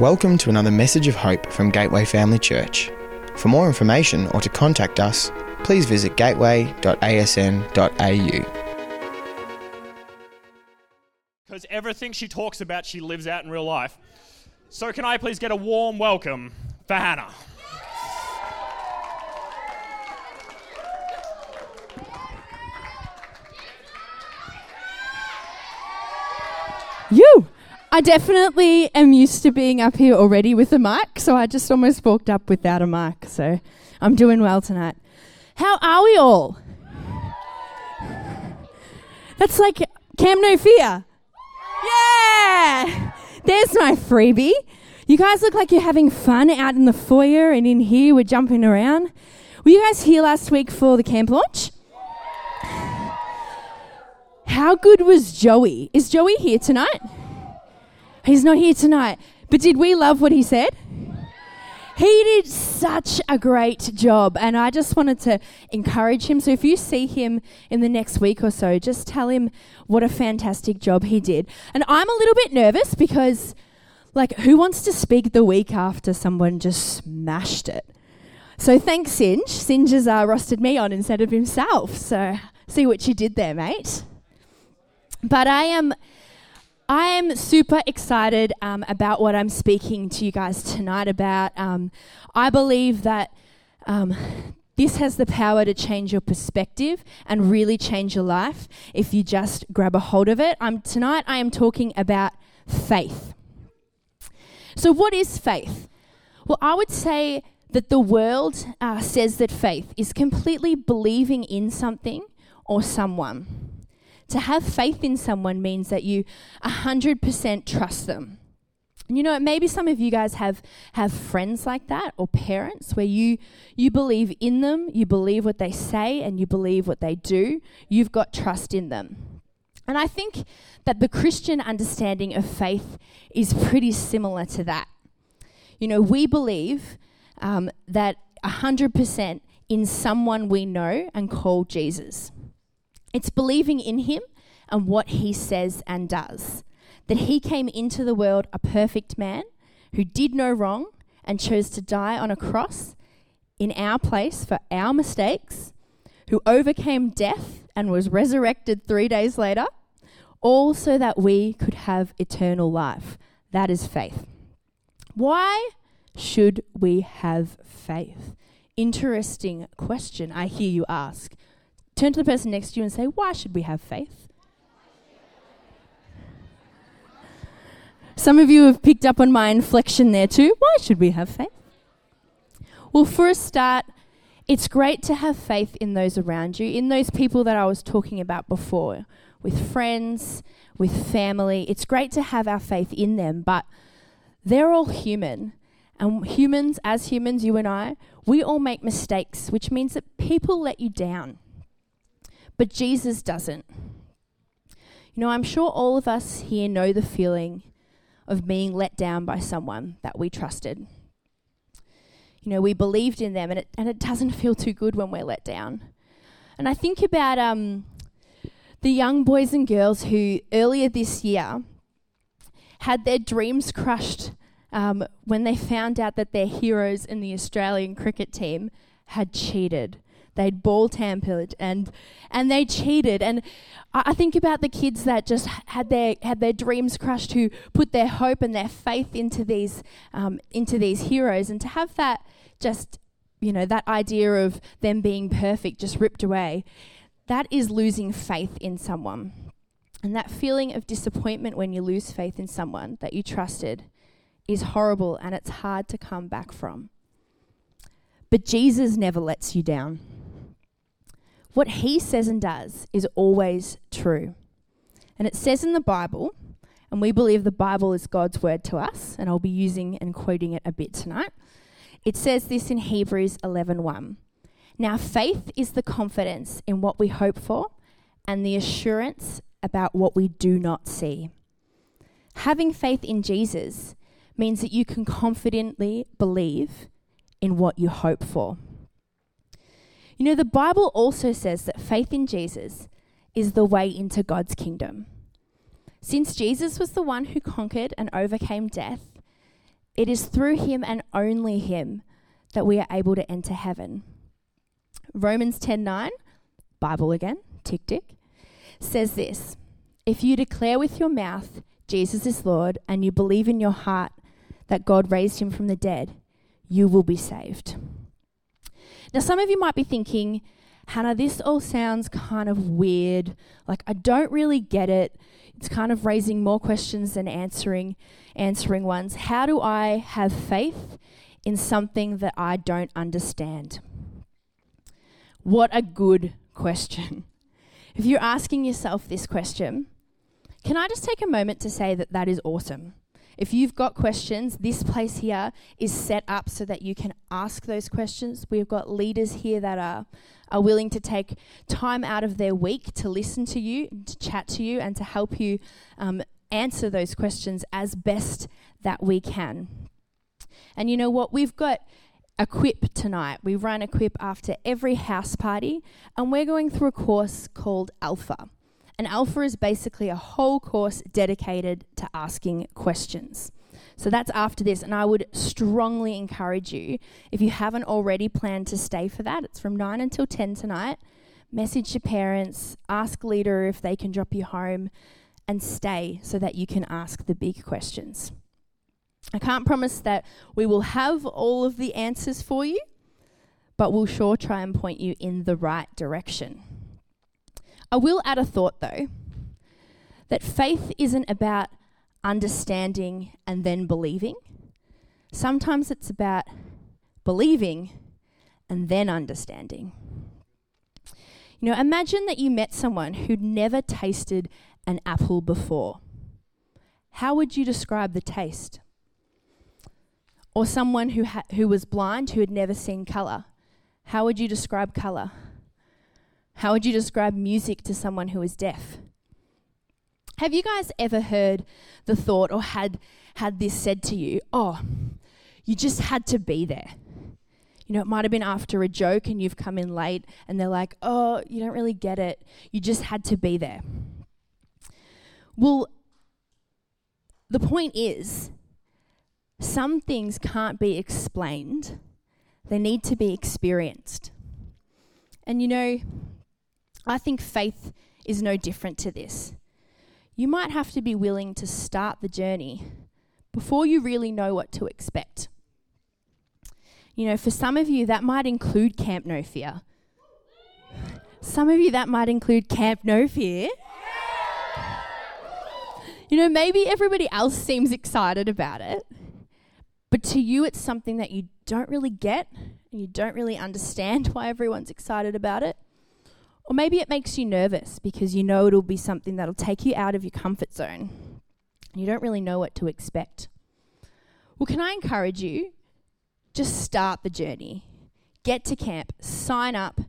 Welcome to another message of hope from Gateway Family Church. For more information or to contact us, please visit gateway.asn.au. because everything she talks about, she lives out in real life. So, can I please get a warm welcome for Hannah? You! I definitely am used to being up here already with a mic, so I just almost walked up without a mic, so I'm doing well tonight. How are we all? That's like Camp No Fear. Yeah! There's my freebie. You guys look like you're having fun out in the foyer and in here, we're jumping around. Were you guys here last week for the camp launch? How good was Joey? Is Joey here tonight? He's not here tonight. But did we love what he said? He did such a great job, and I just wanted to encourage him. So, if you see him in the next week or so, just tell him what a fantastic job he did. And I'm a little bit nervous because, like, who wants to speak the week after someone just smashed it? So, thanks, Singe. Singe has uh, me on instead of himself. So, see what you did there, mate. But I am. I am super excited um, about what I'm speaking to you guys tonight about. Um, I believe that um, this has the power to change your perspective and really change your life if you just grab a hold of it. Tonight, I am talking about faith. So, what is faith? Well, I would say that the world uh, says that faith is completely believing in something or someone. To have faith in someone means that you 100% trust them. You know, maybe some of you guys have have friends like that or parents where you you believe in them, you believe what they say and you believe what they do. You've got trust in them. And I think that the Christian understanding of faith is pretty similar to that. You know, we believe um, that 100% in someone we know and call Jesus. It's believing in him and what he says and does. That he came into the world a perfect man who did no wrong and chose to die on a cross in our place for our mistakes, who overcame death and was resurrected three days later, all so that we could have eternal life. That is faith. Why should we have faith? Interesting question, I hear you ask. Turn to the person next to you and say, Why should we have faith? Some of you have picked up on my inflection there too. Why should we have faith? Well, for a start, it's great to have faith in those around you, in those people that I was talking about before, with friends, with family. It's great to have our faith in them, but they're all human. And humans, as humans, you and I, we all make mistakes, which means that people let you down. But Jesus doesn't. You know, I'm sure all of us here know the feeling of being let down by someone that we trusted. You know, we believed in them, and it, and it doesn't feel too good when we're let down. And I think about um, the young boys and girls who earlier this year had their dreams crushed um, when they found out that their heroes in the Australian cricket team had cheated. They'd ball tampered and and they cheated. And I, I think about the kids that just had their had their dreams crushed, who put their hope and their faith into these um, into these heroes, and to have that just you know that idea of them being perfect just ripped away, that is losing faith in someone. And that feeling of disappointment when you lose faith in someone that you trusted is horrible and it's hard to come back from. But Jesus never lets you down. What he says and does is always true. And it says in the Bible, and we believe the Bible is God's word to us, and I'll be using and quoting it a bit tonight. It says this in Hebrews 11:1. Now faith is the confidence in what we hope for and the assurance about what we do not see. Having faith in Jesus means that you can confidently believe in what you hope for. You know, the Bible also says that faith in Jesus is the way into God's kingdom. Since Jesus was the one who conquered and overcame death, It is through him and only him that we are able to enter heaven. Romans 10:9, Bible again, tick tick, says this: If you declare with your mouth Jesus is Lord and you believe in your heart that God raised him from the dead, you will be saved. Now some of you might be thinking, Hannah, this all sounds kind of weird. Like I don't really get it. It's kind of raising more questions than answering answering ones. How do I have faith in something that I don't understand? What a good question. If you're asking yourself this question, can I just take a moment to say that that is awesome? If you've got questions, this place here is set up so that you can ask those questions. We've got leaders here that are, are willing to take time out of their week to listen to you, to chat to you, and to help you um, answer those questions as best that we can. And you know what? We've got Equip tonight. We run Equip after every house party, and we're going through a course called Alpha. And Alpha is basically a whole course dedicated to asking questions. So that's after this, and I would strongly encourage you, if you haven't already planned to stay for that, it's from 9 until 10 tonight. Message your parents, ask leader if they can drop you home, and stay so that you can ask the big questions. I can't promise that we will have all of the answers for you, but we'll sure try and point you in the right direction. I will add a thought though that faith isn't about understanding and then believing. Sometimes it's about believing and then understanding. You know, imagine that you met someone who'd never tasted an apple before. How would you describe the taste? Or someone who, ha- who was blind who had never seen colour. How would you describe colour? How would you describe music to someone who is deaf? Have you guys ever heard the thought or had had this said to you? Oh, you just had to be there. You know, it might have been after a joke and you've come in late and they're like, oh, you don't really get it. You just had to be there. Well, the point is, some things can't be explained, they need to be experienced. And you know, I think faith is no different to this. You might have to be willing to start the journey before you really know what to expect. You know, for some of you, that might include Camp No Fear. Some of you, that might include Camp No Fear. You know, maybe everybody else seems excited about it, but to you, it's something that you don't really get and you don't really understand why everyone's excited about it. Or maybe it makes you nervous because you know it'll be something that'll take you out of your comfort zone. You don't really know what to expect. Well, can I encourage you? Just start the journey. Get to camp, sign up,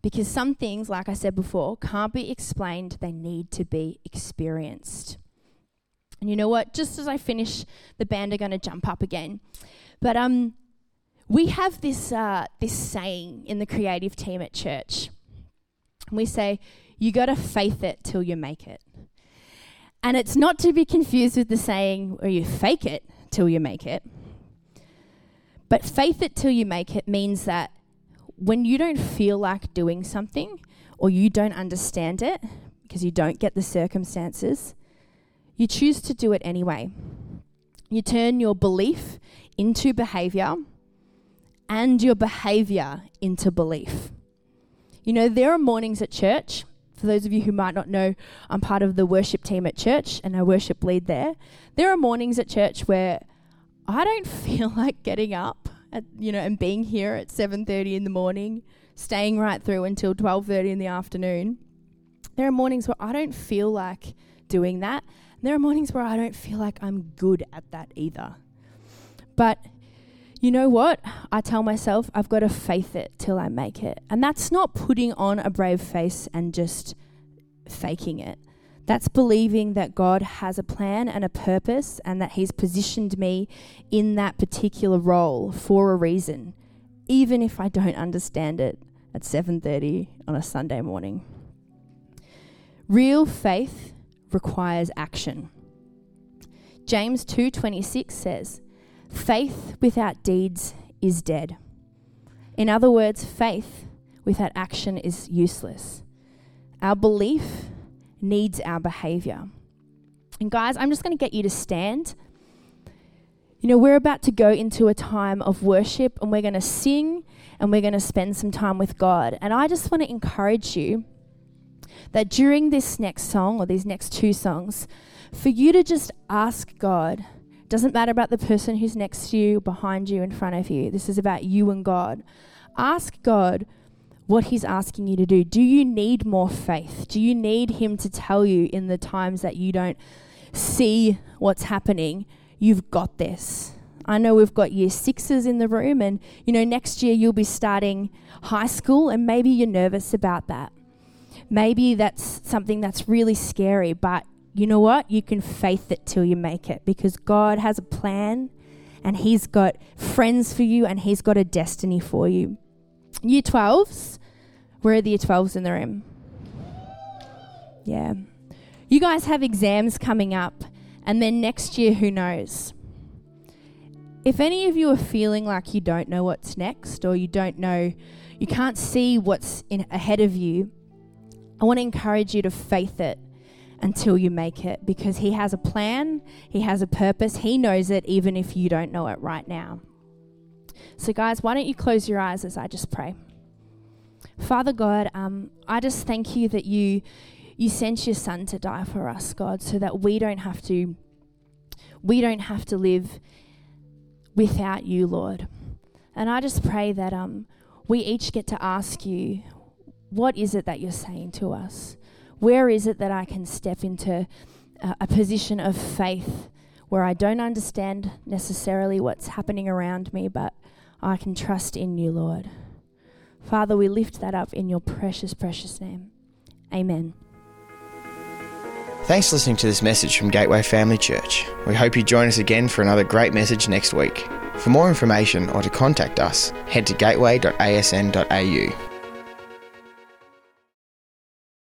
because some things, like I said before, can't be explained, they need to be experienced. And you know what? Just as I finish, the band are going to jump up again. But um, we have this uh, this saying in the creative team at church. We say, "You got to faith it till you make it," and it's not to be confused with the saying where you fake it till you make it. But faith it till you make it means that when you don't feel like doing something or you don't understand it because you don't get the circumstances, you choose to do it anyway. You turn your belief into behavior and your behavior into belief. You know, there are mornings at church. For those of you who might not know, I'm part of the worship team at church and I worship lead there. There are mornings at church where I don't feel like getting up at, you know, and being here at 7:30 in the morning, staying right through until 12:30 in the afternoon. There are mornings where I don't feel like doing that And there are mornings where I don't feel like I'm good at that either. But you know what? I tell myself I've got to faith it till I make it. And that's not putting on a brave face and just faking it. That's believing that God has a plan and a purpose and that He's positioned me in that particular role for a reason, even if I don't understand it at 7:30 on a Sunday morning. Real faith requires action. James 2:26 says, faith without deeds is dead. In other words, faith without action is useless. Our belief needs our behavior. And guys, I'm just going to get you to stand. You know, we're about to go into a time of worship and we're going to sing and we're going to spend some time with God. And I just want to encourage you that during this next song or these next two songs, for you to just ask God, doesn't matter about the person who's next to you, behind you, in front of you. This is about you and God. Ask God what He's asking you to do. Do you need more faith? Do you need Him to tell you in the times that you don't see what's happening, you've got this? I know we've got year sixes in the room, and you know, next year you'll be starting high school, and maybe you're nervous about that. Maybe that's something that's really scary, but you know what? You can faith it till you make it because God has a plan and He's got friends for you and He's got a destiny for you. Year 12s, where are the year 12s in the room? Yeah. You guys have exams coming up, and then next year, who knows? If any of you are feeling like you don't know what's next or you don't know, you can't see what's ahead of you, I want to encourage you to faith it until you make it because He has a plan, He has a purpose, He knows it even if you don't know it right now. So, guys, why don't you close your eyes as I just pray? Father God, um, I just thank you that you you sent your Son to die for us, God, so that we don't have to we don't have to live without you, Lord. And I just pray that um, we each get to ask you, what is it that you're saying to us? Where is it that I can step into a, position of faith where I don't understand necessarily what's happening around me, but I can trust in you, Lord? Father, we lift that up in your precious, precious name. Amen. Thanks for listening to this message from Gateway Family Church. We hope you join us again for another great message next week. For more information or to contact us, head to gateway.asn.au.